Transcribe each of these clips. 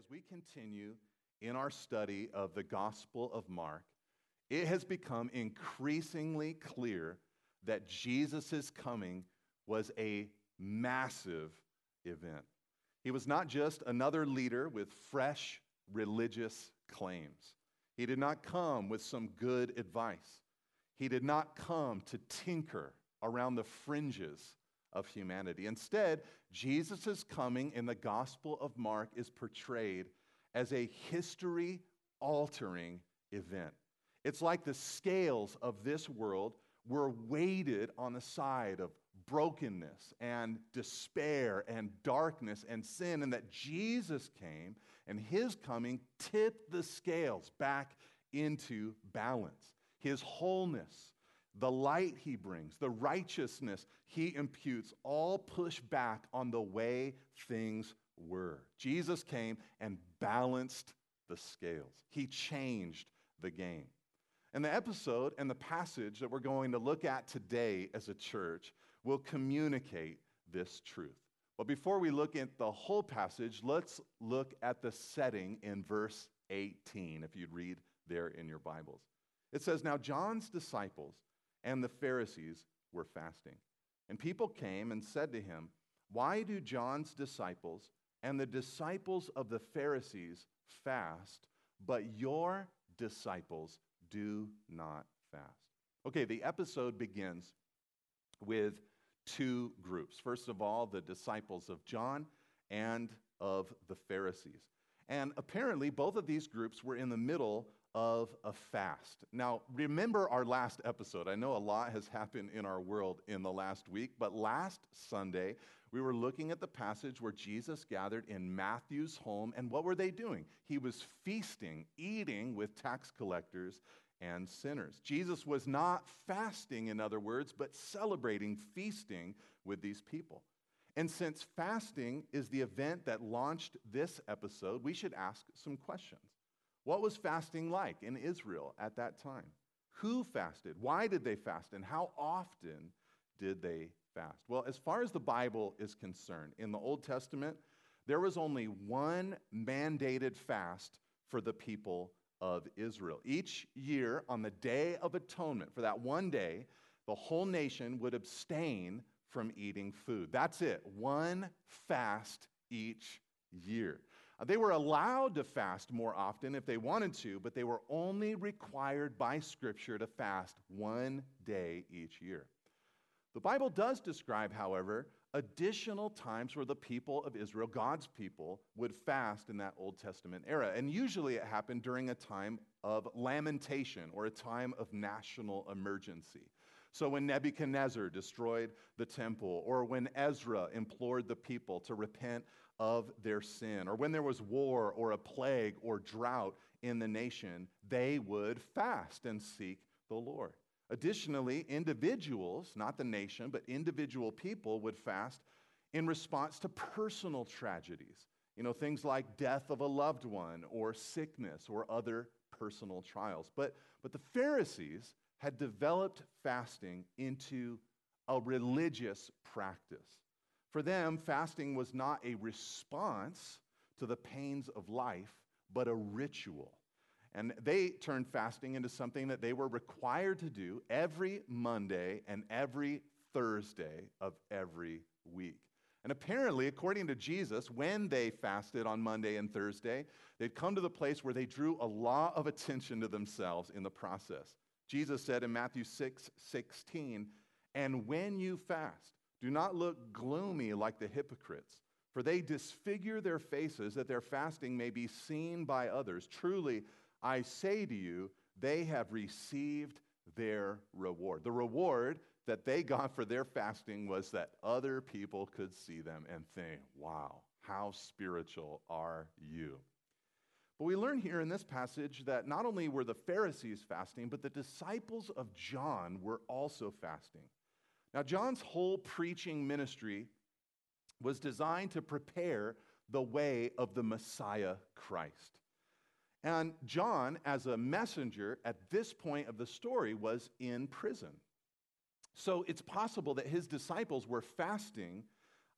as we continue in our study of the Gospel of Mark, it has become increasingly clear that Jesus' coming was a massive event. He was not just another leader with fresh religious claims. He did not come with some good advice. He did not come to tinker around the fringes of humanity. Instead, Jesus' coming in the Gospel of Mark is portrayed as a history altering event. It's like the scales of this world were weighted on the side of brokenness and despair and darkness and sin, and that Jesus came and his coming tipped the scales back into balance. His wholeness, the light he brings, the righteousness he imputes, all push back on the way things were. Jesus came and balanced the scales, he changed the game. And the episode and the passage that we're going to look at today as a church will communicate this truth. But before we look at the whole passage, let's look at the setting in verse 18, if you'd read there in your Bibles. It says, Now John's disciples and the Pharisees were fasting. And people came and said to him, Why do John's disciples and the disciples of the Pharisees fast, but your disciples do not fast? Okay, the episode begins with two groups. First of all, the disciples of John and of the Pharisees. And apparently, both of these groups were in the middle of a fast. Now, remember our last episode. I know a lot has happened in our world in the last week, but last Sunday, we were looking at the passage where Jesus gathered in Matthew's home, and what were they doing? He was feasting, eating with tax collectors and sinners. Jesus was not fasting, in other words, but celebrating, feasting with these people. And since fasting is the event that launched this episode, we should ask some questions. What was fasting like in Israel at that time? Who fasted? Why did they fast? And how often did they fast? Well, as far as the Bible is concerned, in the Old Testament, there was only one mandated fast for the people of Israel. Each year, on the Day of Atonement, for that one day, the whole nation would abstain from eating food. That's it, one fast each year. Uh, they were allowed to fast more often if they wanted to, but they were only required by Scripture to fast one day each year. The Bible does describe, however, additional times where the people of Israel, God's people, would fast in that Old Testament era. And usually it happened during a time of lamentation or a time of national emergency. So when Nebuchadnezzar destroyed the temple, or when Ezra implored the people to repent of their sin, or when there was war or a plague or drought in the nation, they would fast and seek the Lord. Additionally, individuals, not the nation, but individual people would fast in response to personal tragedies. You know, things like death of a loved one or sickness or other personal trials. But, but the Pharisees had developed fasting into a religious practice. For them, fasting was not a response to the pains of life, but a ritual. And they turned fasting into something that they were required to do every Monday and every Thursday of every week. And apparently, according to Jesus, when they fasted on Monday and Thursday, they'd come to the place where they drew a lot of attention to themselves in the process. Jesus said in Matthew 6 16, And when you fast, do not look gloomy like the hypocrites, for they disfigure their faces that their fasting may be seen by others. Truly, I say to you, they have received their reward. The reward that they got for their fasting was that other people could see them and think, wow, how spiritual are you? But we learn here in this passage that not only were the Pharisees fasting, but the disciples of John were also fasting. Now, John's whole preaching ministry was designed to prepare the way of the Messiah Christ. And John, as a messenger at this point of the story, was in prison. So it's possible that his disciples were fasting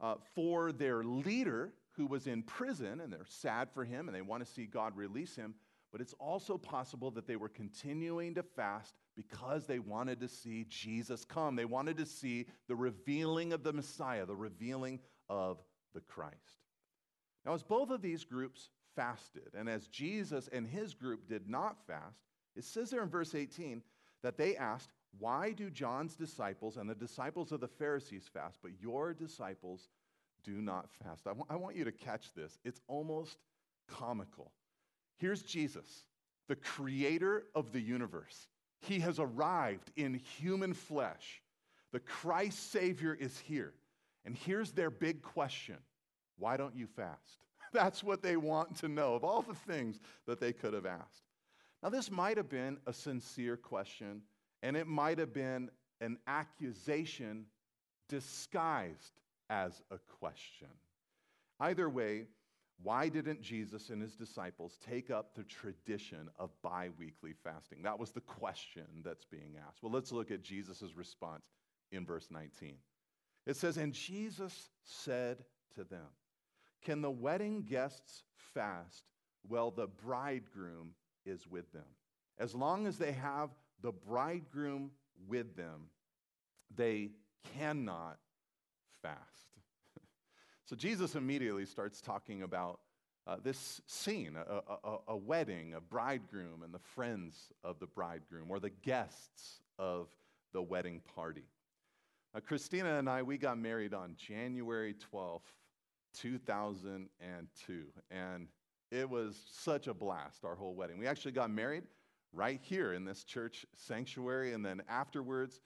uh, for their leader who was in prison and they're sad for him and they want to see God release him. But it's also possible that they were continuing to fast because they wanted to see Jesus come. They wanted to see the revealing of the Messiah, the revealing of the Christ. Now, as both of these groups fasted, and as Jesus and his group did not fast, it says there in verse 18 that they asked, Why do John's disciples and the disciples of the Pharisees fast, but your disciples do not fast? I, w- I want you to catch this. It's almost comical. Here's Jesus, the creator of the universe. He has arrived in human flesh. The Christ Savior is here. And here's their big question why don't you fast? That's what they want to know of all the things that they could have asked. Now, this might have been a sincere question, and it might have been an accusation disguised as a question. Either way, why didn't Jesus and his disciples take up the tradition of bi weekly fasting? That was the question that's being asked. Well, let's look at Jesus' response in verse 19. It says, And Jesus said to them, Can the wedding guests fast while the bridegroom is with them? As long as they have the bridegroom with them, they cannot fast. So Jesus immediately starts talking about uh, this scene a, a, a, wedding, a bridegroom, and the friends of the bridegroom, or the guests of the wedding party. Uh, Christina and I, we got married on January 12th, 2002. And it was such a blast, our whole wedding. We actually got married right here in this church sanctuary. And then afterwards,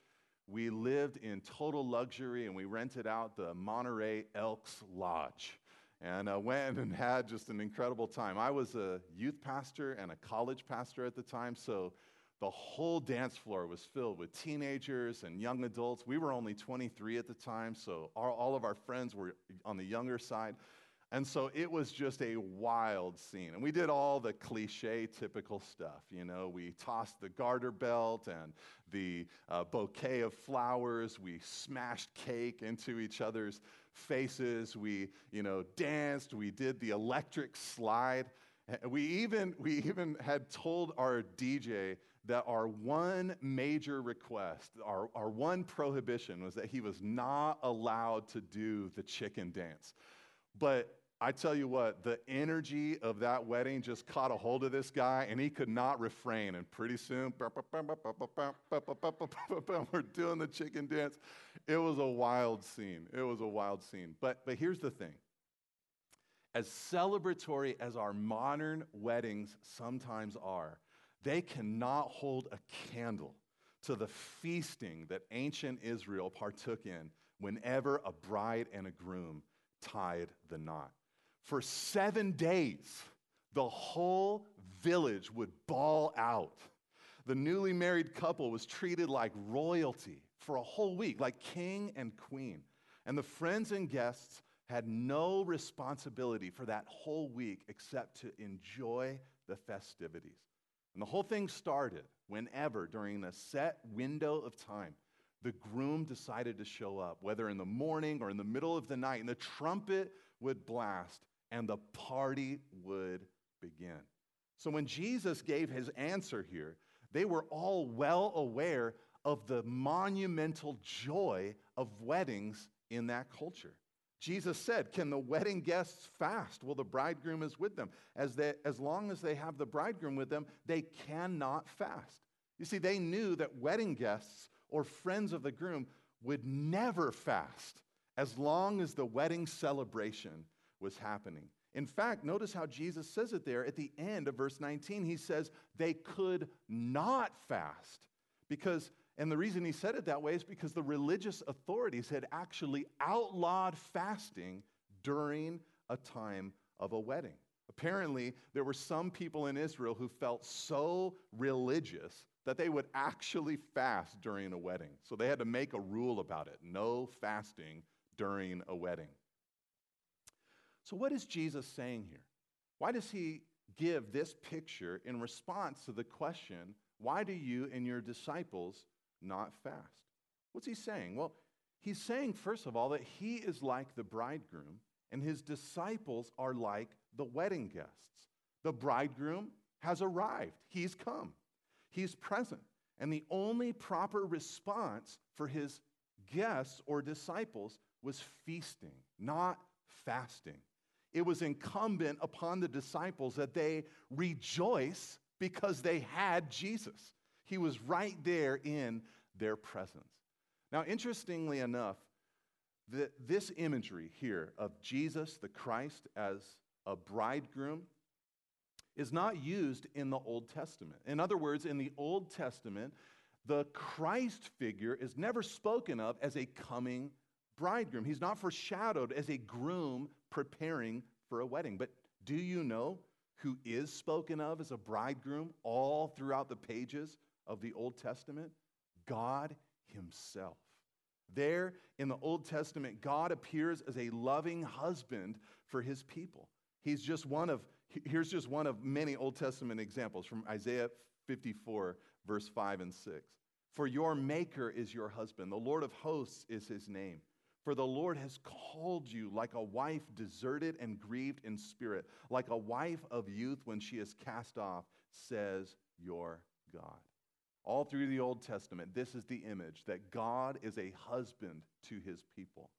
we lived in total luxury and we rented out the Monterey Elks Lodge and uh, went and had just an incredible time. I was a youth pastor and a college pastor at the time, so the whole dance floor was filled with teenagers and young adults. We were only 23 at the time, so all of our friends were on the younger side. And so it was just a wild scene. And we did all the cliche, typical stuff. You know, we tossed the garter belt and the uh, bouquet of flowers. We smashed cake into each other's faces. We, you know, danced. We did the electric slide. We even, we even had told our DJ that our one major request, our, our one prohibition was that he was not allowed to do the chicken dance. But I tell you what, the energy of that wedding just caught a hold of this guy, and he could not refrain. And pretty soon, we're doing the chicken dance. It was a wild scene. It was a wild scene. But, but here's the thing as celebratory as our modern weddings sometimes are, they cannot hold a candle to the feasting that ancient Israel partook in whenever a bride and a groom tied the knot. For seven days, the whole village would bawl out. The newly married couple was treated like royalty for a whole week, like king and queen. And the friends and guests had no responsibility for that whole week except to enjoy the festivities. And the whole thing started whenever, during a set window of time, the groom decided to show up, whether in the morning or in the middle of the night, and the trumpet would blast and the party would begin. So when Jesus gave his answer here, they were all well aware of the monumental joy of weddings in that culture. Jesus said, Can the wedding guests fast? Well, the bridegroom is with them. As, they, as long as they have the bridegroom with them, they cannot fast. You see, they knew that wedding guests or friends of the groom would never fast as long as the wedding celebration was happening. In fact, notice how Jesus says it there at the end of verse 19. He says they could not fast because, and the reason he said it that way is because the religious authorities had actually outlawed fasting during a time of a wedding. Apparently, there were some people in Israel who felt so religious that they would actually fast during a wedding. So they had to make a rule about it no fasting during a wedding. So, what is Jesus saying here? Why does he give this picture in response to the question, why do you and your disciples not fast? What's he saying? Well, he's saying, first of all, that he is like the bridegroom and his disciples are like the wedding guests. The bridegroom has arrived, he's come, he's present. And the only proper response for his guests or disciples was feasting, not fasting. It was incumbent upon the disciples that they rejoice because they had Jesus. He was right there in their presence. Now, interestingly enough, the, this imagery here of Jesus, the Christ, as a bridegroom is not used in the Old Testament. In other words, in the Old Testament, the Christ figure is never spoken of as a coming bridegroom. He's not foreshadowed as a groom preparing for a wedding. But do you know who is spoken of as a bridegroom all throughout the pages of the Old Testament? God Himself. There in the Old Testament, God appears as a loving husband for His people. He's just one of, here's just one of many Old Testament examples from Isaiah 54, verse 5 and 6. For your maker is your husband, the Lord of hosts is his name. For the Lord has called you like a wife deserted and grieved in spirit, like a wife of youth when she is cast off, says your God. All through the Old Testament, this is the image that God is a husband to his people.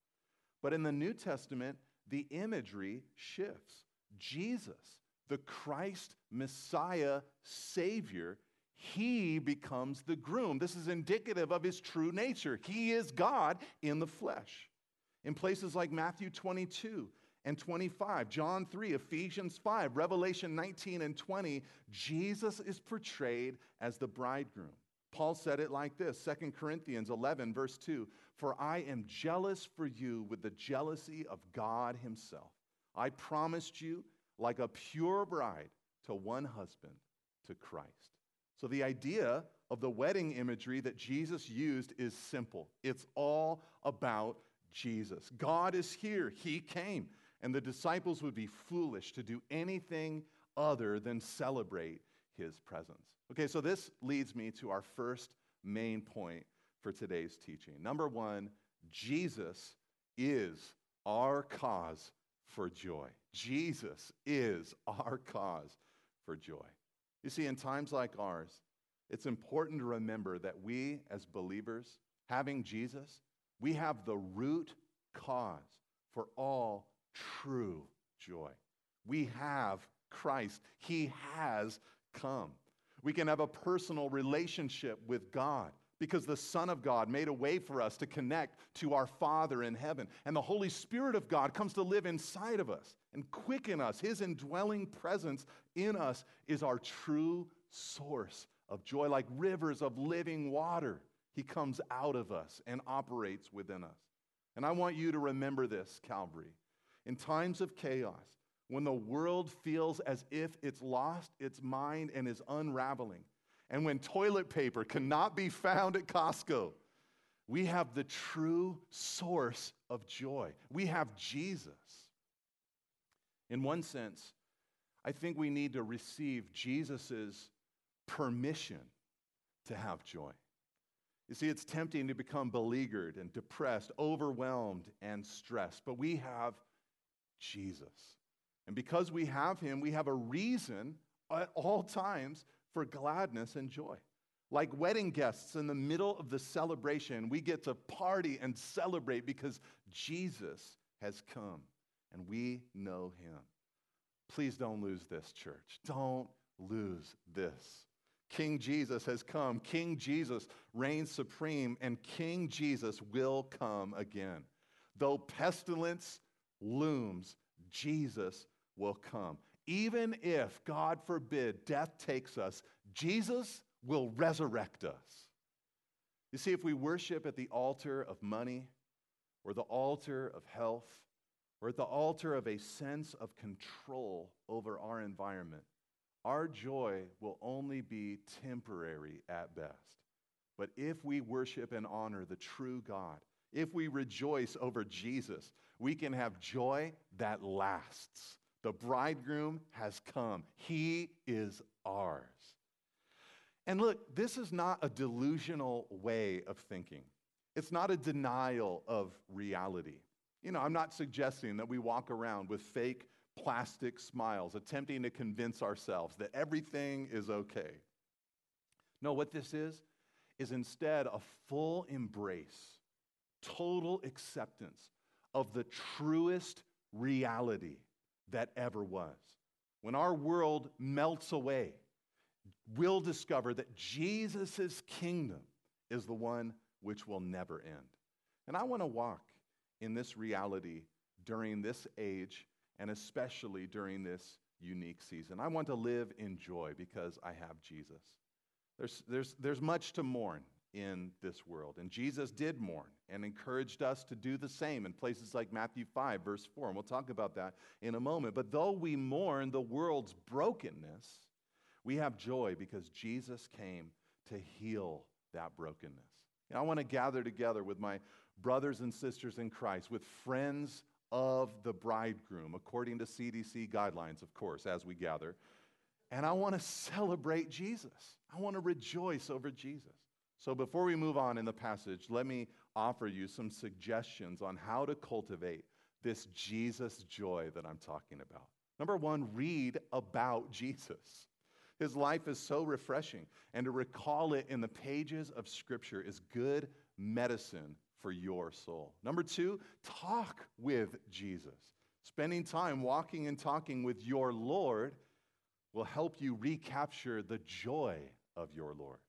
But in the New Testament, the imagery shifts. Jesus, the Christ Messiah Savior, he becomes the groom. This is indicative of his true nature. He is God in the flesh. In places like Matthew 22 and 25, John 3, Ephesians 5, Revelation 19 and 20, Jesus is portrayed as the bridegroom. Paul said it like this 2 Corinthians 11, verse 2 For I am jealous for you with the jealousy of God Himself. I promised you, like a pure bride, to one husband, to Christ. So the idea of the wedding imagery that Jesus used is simple it's all about Jesus. God is here, He came, and the disciples would be foolish to do anything other than celebrate His presence. Okay, so this leads me to our first main point for today's teaching. Number one, Jesus is our cause for joy. Jesus is our cause for joy. You see, in times like ours, it's important to remember that we, as believers, having Jesus, we have the root cause for all true joy. We have Christ, He has come. We can have a personal relationship with God because the Son of God made a way for us to connect to our Father in heaven. And the Holy Spirit of God comes to live inside of us and quicken us. His indwelling presence in us is our true source of joy, like rivers of living water. He comes out of us and operates within us. And I want you to remember this, Calvary. In times of chaos, when the world feels as if it's lost its mind and is unraveling, and when toilet paper cannot be found at Costco, we have the true source of joy. We have Jesus. In one sense, I think we need to receive Jesus' permission to have joy. You see, it's tempting to become beleaguered and depressed, overwhelmed and stressed, but we have Jesus. And because we have him, we have a reason at all times for gladness and joy. Like wedding guests in the middle of the celebration, we get to party and celebrate because Jesus has come and we know him. Please don't lose this, church. Don't lose this. King Jesus has come. King Jesus reigns supreme, and King Jesus will come again. Though pestilence looms, Jesus will come. Even if, God forbid, death takes us, Jesus will resurrect us. You see, if we worship at the altar of money, or the altar of health, or at the altar of a sense of control over our environment, our joy will only be temporary at best. But if we worship and honor the true God, if we rejoice over Jesus, we can have joy that lasts. The bridegroom has come, he is ours. And look, this is not a delusional way of thinking. It's not a denial of reality. You know, I'm not suggesting that we walk around with fake plastic smiles, attempting to convince ourselves that everything is okay. No, what this is, is instead a full embrace, total acceptance of the truest reality that ever was. When our world melts away, we'll discover that Jesus' kingdom is the one which will never end. And I want to walk in this reality during this age and especially during this unique season. I want to live in joy because I have Jesus. There's, there's, there's much to mourn in this world. And Jesus did mourn and encouraged us to do the same in places like Matthew 5, verse 4. And we'll talk about that in a moment. But though we mourn the world's brokenness, we have joy because Jesus came to heal that brokenness. And I want to gather together with my brothers and sisters in Christ, with friends of the bridegroom, according to CDC guidelines, of course, as we gather. And I want to celebrate Jesus. I want to rejoice over Jesus. So before we move on in the passage, let me offer you some suggestions on how to cultivate this Jesus joy that I'm talking about. Number one, read about Jesus. His life is so refreshing, and to recall it in the pages of Scripture is good medicine for your soul. Number two, talk with Jesus. Spending time walking and talking with your Lord will help you recapture the joy of your Lord.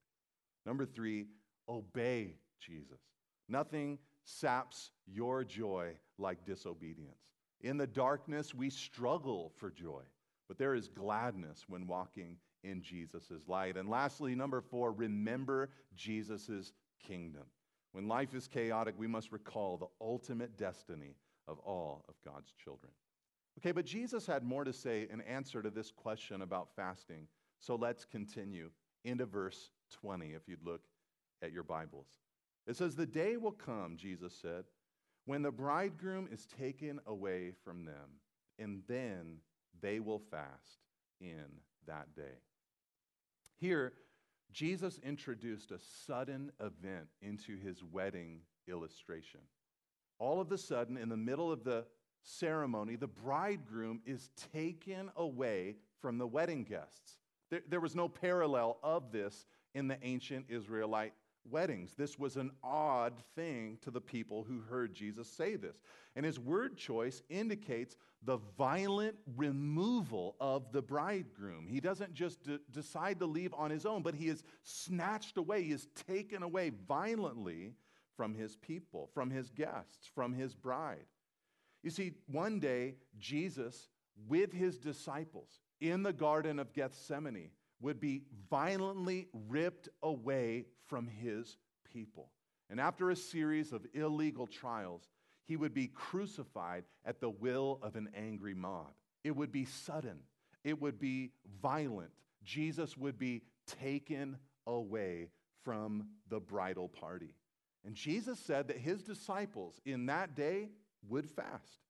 Number three, obey Jesus. Nothing saps your joy like disobedience. In the darkness, we struggle for joy, but there is gladness when walking in Jesus' light. And lastly, number four, remember Jesus' kingdom. When life is chaotic, we must recall the ultimate destiny of all of God's children. Okay, but Jesus had more to say in answer to this question about fasting. So let's continue into verse 20 if you'd look at your Bibles. It says, The day will come, Jesus said, when the bridegroom is taken away from them, and then they will fast in that day. Here, Jesus introduced a sudden event into his wedding illustration. All of a sudden, in the middle of the ceremony, the bridegroom is taken away from the wedding guests. There, there, was no parallel of this in the ancient Israelite weddings. This was an odd thing to the people who heard Jesus say this. And his word choice indicates the violent removal of the bridegroom. He doesn't just d- decide to leave on his own, but he is snatched away, he is taken away violently from his people, from his guests, from his bride. You see, one day, Jesus, with his disciples in the Garden of Gethsemane, would be violently ripped away from his people. And after a series of illegal trials, he would be crucified at the will of an angry mob. It would be sudden, it would be violent. Jesus would be taken away from the bridal party. And Jesus said that his disciples in that day would fast.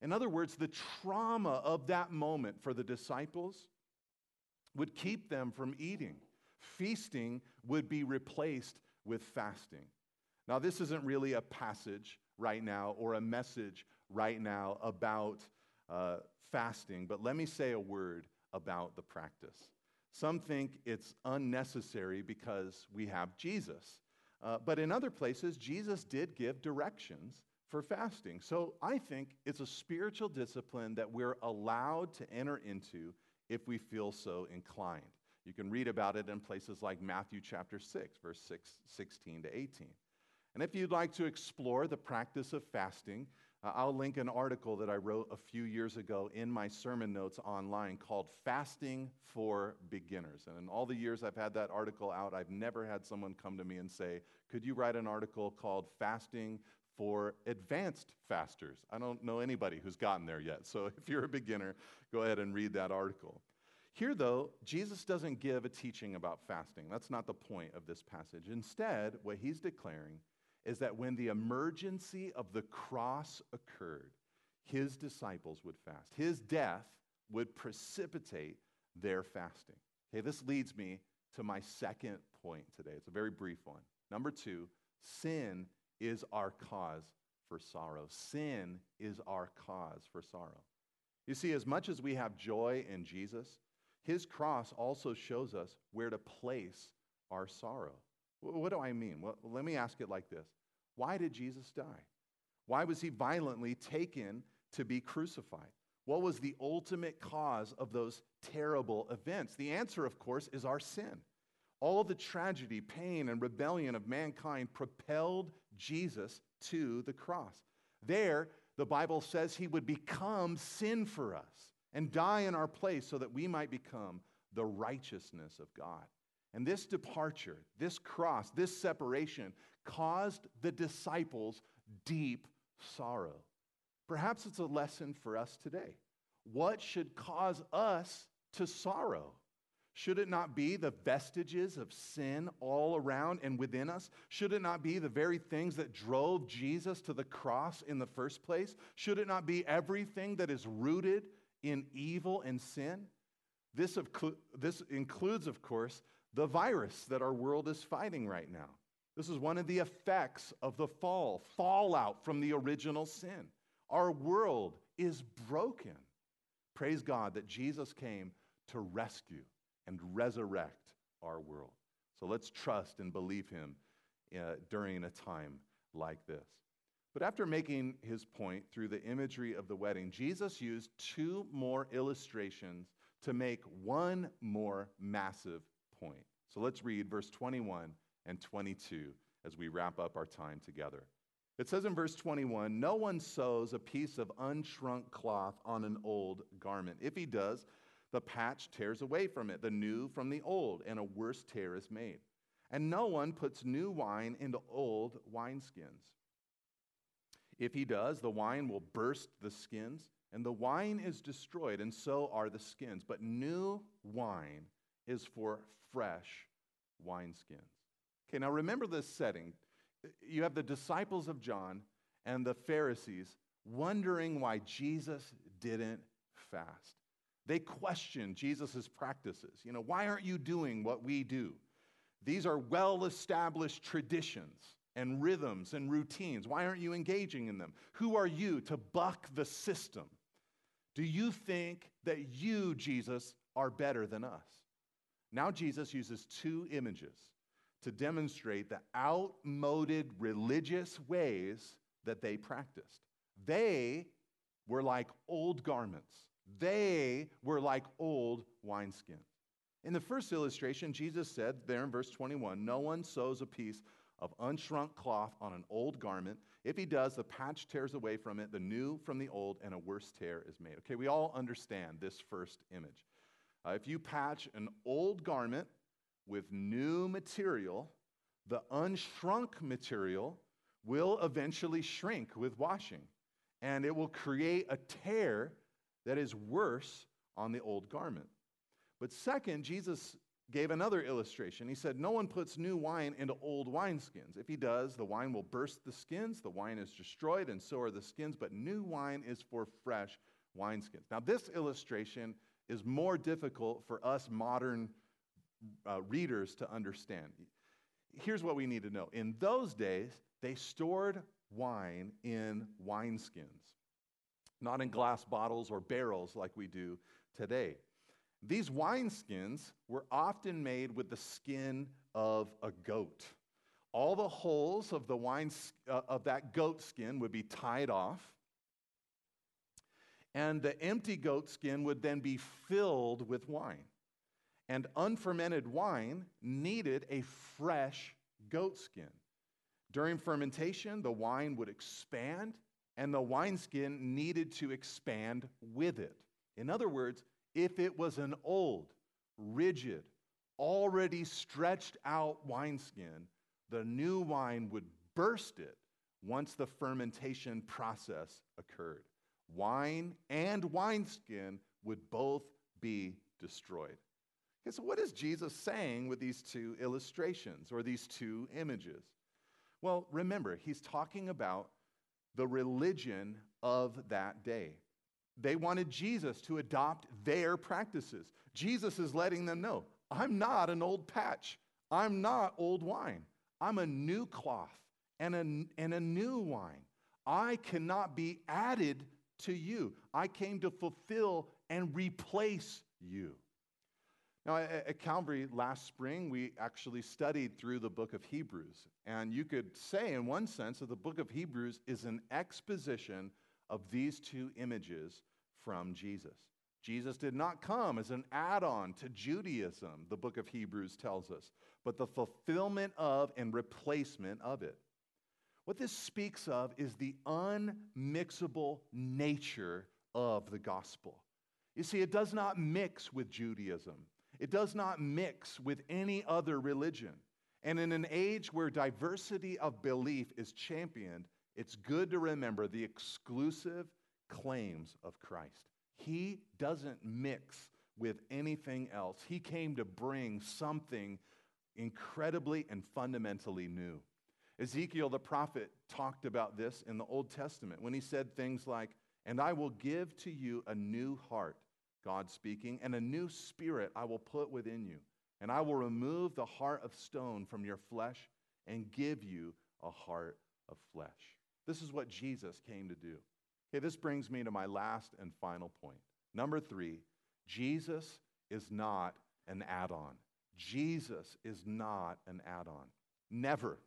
In other words, the trauma of that moment for the disciples would keep them from eating. Feasting would be replaced with fasting. Now, this isn't really a passage right now or a message right now about uh, fasting, but let me say a word about the practice. Some think it's unnecessary because we have Jesus. Uh, but in other places, Jesus did give directions for fasting. So I think it's a spiritual discipline that we're allowed to enter into if we feel so inclined. You can read about it in places like Matthew chapter 6, verse 6, 16 to 18. And if you'd like to explore the practice of fasting, uh, I'll link an article that I wrote a few years ago in my sermon notes online called Fasting for Beginners. And in all the years I've had that article out, I've never had someone come to me and say, Could you write an article called Fasting for advanced fasters. I don't know anybody who's gotten there yet. So if you're a beginner, go ahead and read that article. Here, though, Jesus doesn't give a teaching about fasting. That's not the point of this passage. Instead, what he's declaring is that when the emergency of the cross occurred, his disciples would fast. His death would precipitate their fasting. Okay, this leads me to my second point today. It's a very brief one. Number two, sin is our cause for sorrow. Sin is our cause for sorrow. You see, as much as we have joy in Jesus, his cross also shows us where to place our sorrow. What do I mean? Well, let me ask it like this Why did Jesus die? Why was he violently taken to be crucified? What was the ultimate cause of those terrible events? The answer, of course, is our sin. All the tragedy, pain, and rebellion of mankind propelled Jesus to the cross. There, the Bible says he would become sin for us and die in our place so that we might become the righteousness of God. And this departure, this cross, this separation caused the disciples deep sorrow. Perhaps it's a lesson for us today. What should cause us to sorrow? Should it not be the vestiges of sin all around and within us? Should it not be the very things that drove Jesus to the cross in the first place? Should it not be everything that is rooted in evil and sin? This, this includes, of course, the virus that our world is fighting right now. This is one of the effects of the fall, fallout from the original sin. Our world is broken. Praise God that Jesus came to rescue and resurrect our world. So let's trust and believe him uh, during a time like this. But after making his point through the imagery of the wedding, Jesus used two more illustrations to make one more massive point. So let's read verse 21 and 22 as we wrap up our time together. It says in verse 21 No one sews a piece of unshrunk cloth on an old garment. If he does, the patch tears away from it, the new from the old, and a worse tear is made. And no one puts new wine into old wineskins. If he does, the wine will burst the skins, and the wine is destroyed, and so are the skins. But new wine is for fresh wineskins. Okay, now remember this setting. You have the disciples of John and the Pharisees wondering why Jesus didn't fast. They question Jesus' practices. You know, why aren't you doing what we do? These are well established traditions and rhythms and routines. Why aren't you engaging in them? Who are you to buck the system? Do you think that you, Jesus, are better than us? Now, Jesus uses two images to demonstrate the outmoded religious ways that they practiced. They were like old garments, they were like old wineskins. In the first illustration, Jesus said there in verse 21 No one sews a piece of unshrunk cloth on an old garment. If he does, the patch tears away from it, the new from the old, and a worse tear is made. Okay, we all understand this first image. Uh, if you patch an old garment with new material, the unshrunk material will eventually shrink with washing, and it will create a tear that is worse on the old garment. But second, Jesus gave another illustration. He said, No one puts new wine into old wineskins. If he does, the wine will burst the skins, the wine is destroyed, and so are the skins, but new wine is for fresh wineskins. Now, this illustration is more difficult for us modern uh, readers to understand. Here's what we need to know. In those days, they stored wine in wineskins, not in glass bottles or barrels like we do today. These wineskins were often made with the skin of a goat. All the holes of the wine uh, of that goat skin would be tied off. And the empty goat skin would then be filled with wine. And unfermented wine needed a fresh goat skin. During fermentation, the wine would expand, and the wineskin needed to expand with it. In other words, if it was an old, rigid, already stretched out wineskin, the new wine would burst it once the fermentation process occurred. Wine and wineskin would both be destroyed. Okay, so what is Jesus saying with these two illustrations or these two images? Well, remember, he's talking about the religion of that day. They wanted Jesus to adopt their practices. Jesus is letting them know I'm not an old patch, I'm not old wine. I'm a new cloth and a, and a new wine. I cannot be added to you. I came to fulfill and replace you. Now, at Calvary last spring, we actually studied through the book of Hebrews. And you could say, in one sense, that the book of Hebrews is an exposition of these two images from Jesus. Jesus did not come as an add on to Judaism, the book of Hebrews tells us, but the fulfillment of and replacement of it. What this speaks of is the unmixable nature of the gospel. You see, it does not mix with Judaism, it does not mix with any other religion. And in an age where diversity of belief is championed, it's good to remember the exclusive claims of Christ. He doesn't mix with anything else. He came to bring something incredibly and fundamentally new. Ezekiel the prophet talked about this in the Old Testament when he said things like, And I will give to you a new heart, God speaking, and a new spirit I will put within you. And I will remove the heart of stone from your flesh and give you a heart of flesh. This is what Jesus came to do. Okay, this brings me to my last and final point. Number three, Jesus is not an add on. Jesus is not an add on. Never.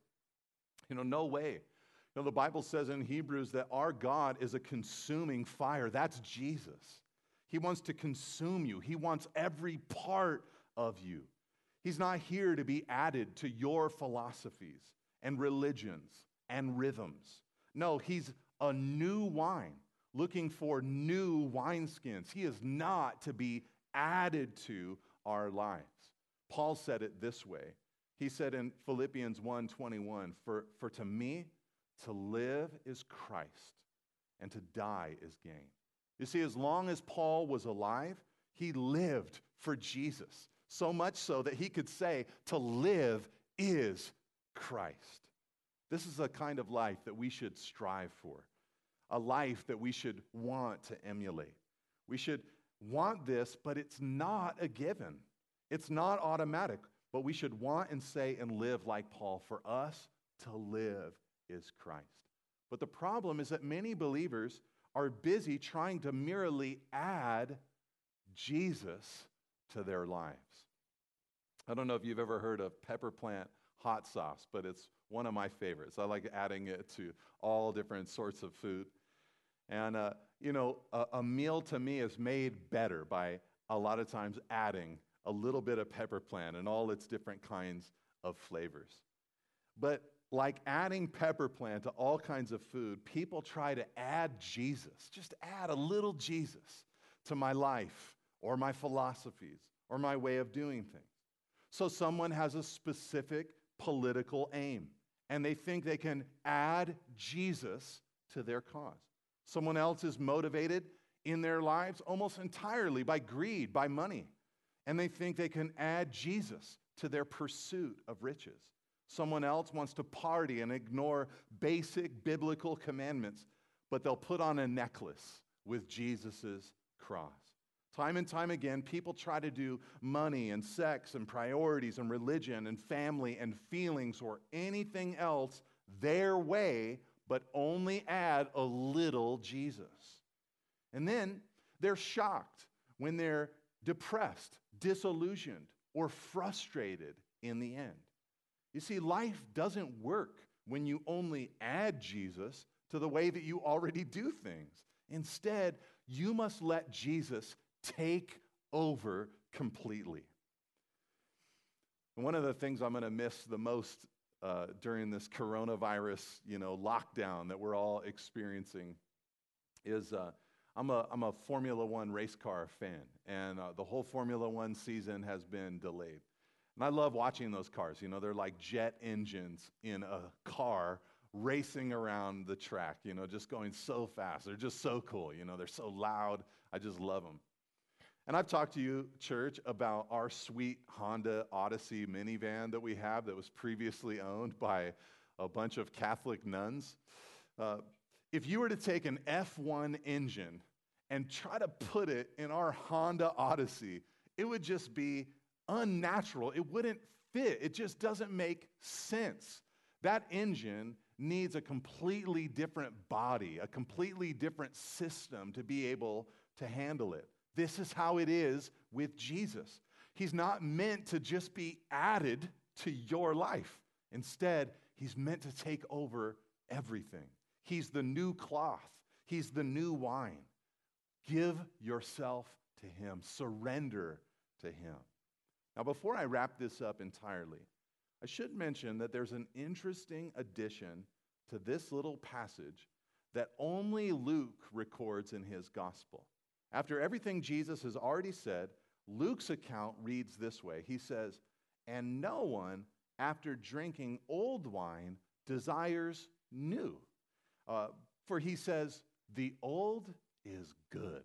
You know, no way. You know, the Bible says in Hebrews that our God is a consuming fire. That's Jesus. He wants to consume you, He wants every part of you. He's not here to be added to your philosophies and religions and rhythms. No, He's a new wine looking for new wineskins. He is not to be added to our lives. Paul said it this way he said in Philippians 1:21, for, for to me to live is Christ, and to die is gain. You see, as long as Paul was alive, he lived for Jesus. So much so that he could say, to live is Christ. This is a kind of life that we should strive for, a life that we should want to emulate. We should want this, but it's not a given, it's not automatic. But we should want and say and live like Paul. For us to live is Christ. But the problem is that many believers are busy trying to merely add Jesus to their lives. I don't know if you've ever heard of pepper plant hot sauce, but it's one of my favorites. I like adding it to all different sorts of food. And, uh, you know, a, a meal to me is made better by a lot of times adding a little bit of pepper plant and all its different kinds of flavors. But like adding pepper plant to all kinds of food, people try to add Jesus, just add a little Jesus to my life or my philosophies or my way of doing things. So someone has a specific political aim and they think they can add Jesus to their cause. Someone else is motivated in their lives almost entirely by greed, by money and they think they can add Jesus to their pursuit of riches. Someone else wants to party and ignore basic biblical commandments, but they'll put on a necklace with Jesus' cross. Time and time again, people try to do money and sex and priorities and religion and family and feelings or anything else their way, but only add a little Jesus. And then they're shocked when they're depressed, disillusioned, or frustrated in the end. You see, life doesn't work when you only add Jesus to the way that you already do things. Instead, you must let Jesus take over completely. one of the things I'm going to miss the most uh, during this coronavirus, you know, lockdown that we're all experiencing is uh, I'm a, I'm a Formula One race car fan, and uh, the whole Formula One season has been delayed. And I love watching those cars. You know, they're like jet engines in a car racing around the track, you know, just going so fast. They're just so cool. You know, they're so loud. I just love them. And I've talked to you, church, about our sweet Honda Odyssey minivan that we have that was previously owned by a bunch of Catholic nuns. Uh, if you were to take an F1 engine and try to put it in our Honda Odyssey, it would just be unnatural. It wouldn't fit. It just doesn't make sense. That engine needs a completely different body, a completely different system to be able to handle it. This is how it is with Jesus. He's not meant to just be added to your life. Instead, he's meant to take over everything. He's the new cloth, he's the new wine. Give yourself to him, surrender to him. Now, before I wrap this up entirely, I should mention that there's an interesting addition to this little passage that only Luke records in his gospel. After everything Jesus has already said, Luke's account reads this way He says, And no one, after drinking old wine, desires new. Uh, for he says, The old is good.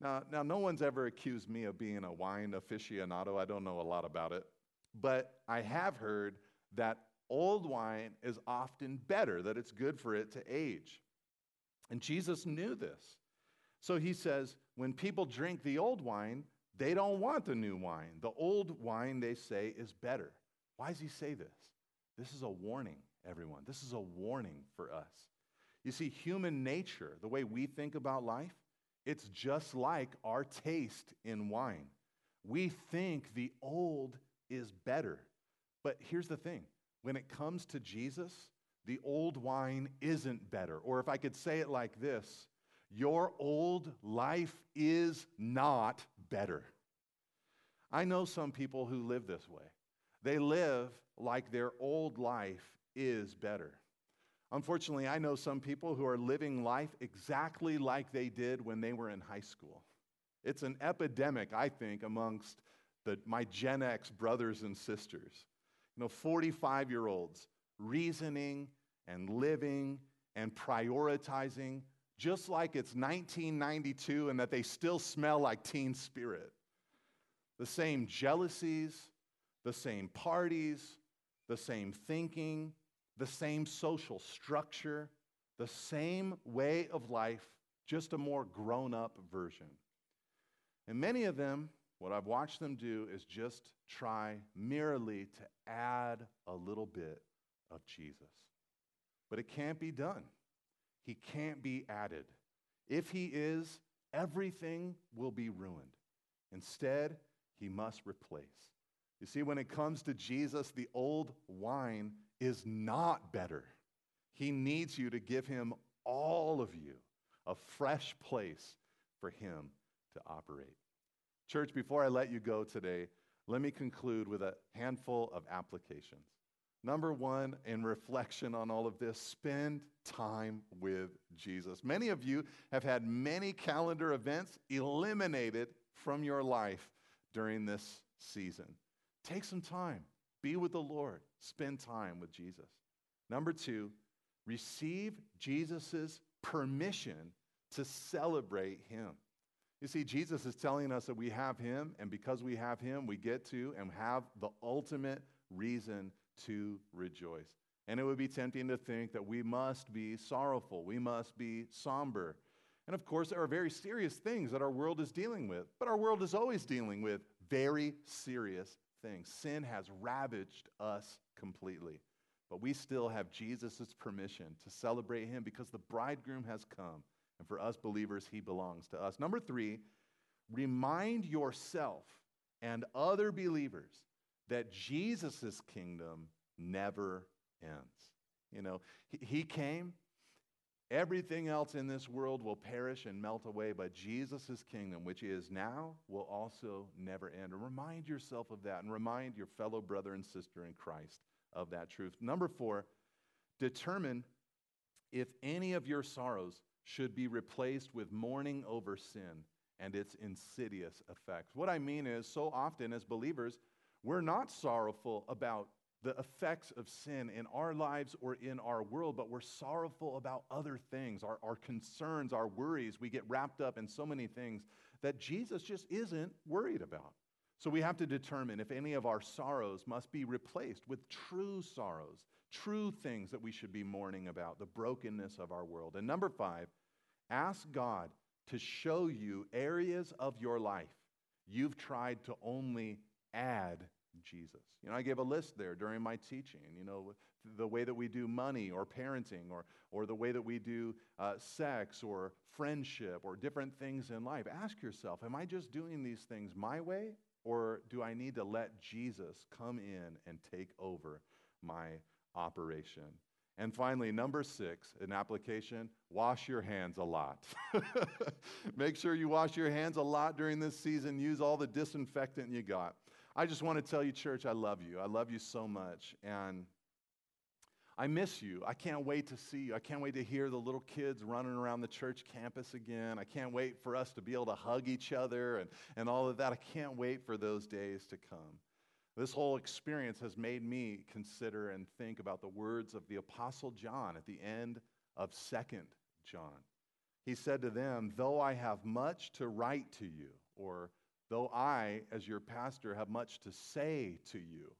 Now, now, no one's ever accused me of being a wine aficionado. I don't know a lot about it. But I have heard that old wine is often better, that it's good for it to age. And Jesus knew this. So he says, when people drink the old wine, they don't want the new wine. The old wine, they say, is better. Why does he say this? This is a warning, everyone. This is a warning for us. You see, human nature, the way we think about life, it's just like our taste in wine. We think the old is better. But here's the thing when it comes to Jesus, the old wine isn't better. Or if I could say it like this, your old life is not better. I know some people who live this way. They live like their old life is better. Unfortunately, I know some people who are living life exactly like they did when they were in high school. It's an epidemic, I think, amongst the, my Gen X brothers and sisters. You know, 45 year olds reasoning and living and prioritizing just like it's 1992 and that they still smell like teen spirit. The same jealousies, the same parties, the same thinking, the same social structure, the same way of life, just a more grown up version. And many of them what I've watched them do is just try merely to add a little bit of Jesus. But it can't be done. He can't be added. If he is, everything will be ruined. Instead, he must replace. You see, when it comes to Jesus, the old wine is not better. He needs you to give him all of you, a fresh place for him to operate. Church, before I let you go today, let me conclude with a handful of applications. Number one, in reflection on all of this, spend time with Jesus. Many of you have had many calendar events eliminated from your life during this season. Take some time, be with the Lord, spend time with Jesus. Number two, receive Jesus' permission to celebrate Him. You see, Jesus is telling us that we have Him, and because we have Him, we get to and have the ultimate reason to rejoice. And it would be tempting to think that we must be sorrowful, we must be somber. And of course, there are very serious things that our world is dealing with, but our world is always dealing with very serious things. Sin has ravaged us completely. But we still have Jesus' permission to celebrate him because the bridegroom has come and for us believers, he belongs to us. Number three, remind yourself and other believers that Jesus' kingdom never ends. You know, he, he came, everything else in this world will perish and melt away, but Jesus' kingdom, which is now, will also never end. Remind yourself of that and remind your fellow brother and sister in Christ of that truth. Number four, determine if any of your sorrows should be replaced with mourning over sin and its insidious effects. What I mean is, so often as believers, we're not sorrowful about the effects of sin in our lives or in our world, but we're sorrowful about other things, our, our concerns, our worries. We get wrapped up in so many things that Jesus just isn't worried about. So we have to determine if any of our sorrows must be replaced with true sorrows, true things that we should be mourning about, the brokenness of our world. And number five, ask God to show you areas of your life you've tried to only add Jesus. You know, I gave a list there during my teaching, you know, the way that we do money or parenting or, or the way that we do uh, sex or friendship or different things in life. Ask yourself, am I just doing these things my way or do I need to let Jesus come in and take over my operation? And finally, number six, an application wash your hands a lot. Make sure you wash your hands a lot during this season. Use all the disinfectant you got. I just want to tell you, church, I love you. I love you so much. And I miss you. I can't wait to see you. I can't wait to hear the little kids running around the church campus again. I can't wait for us to be able to hug each other and, and all of that. I can't wait for those days to come. This whole experience has made me consider and think about the words of the Apostle John at the end of 2nd John. He said to them, Though I have much to write to you, or though I, as your pastor, have much to say to you,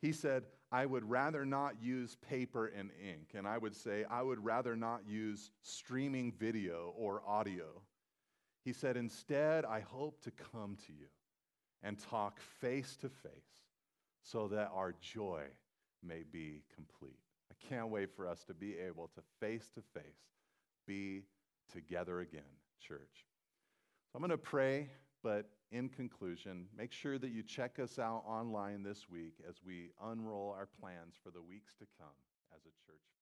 he said, I would rather not use paper and ink. And I would say, I would rather not use streaming video or audio. He said, Instead, I hope to come to you and talk face to face so that our joy may be complete. I can't wait for us to be able to face to face be together again, church. So I'm going to pray, but in conclusion, make sure that you check us out online this week as we unroll our plans for the weeks to come as a church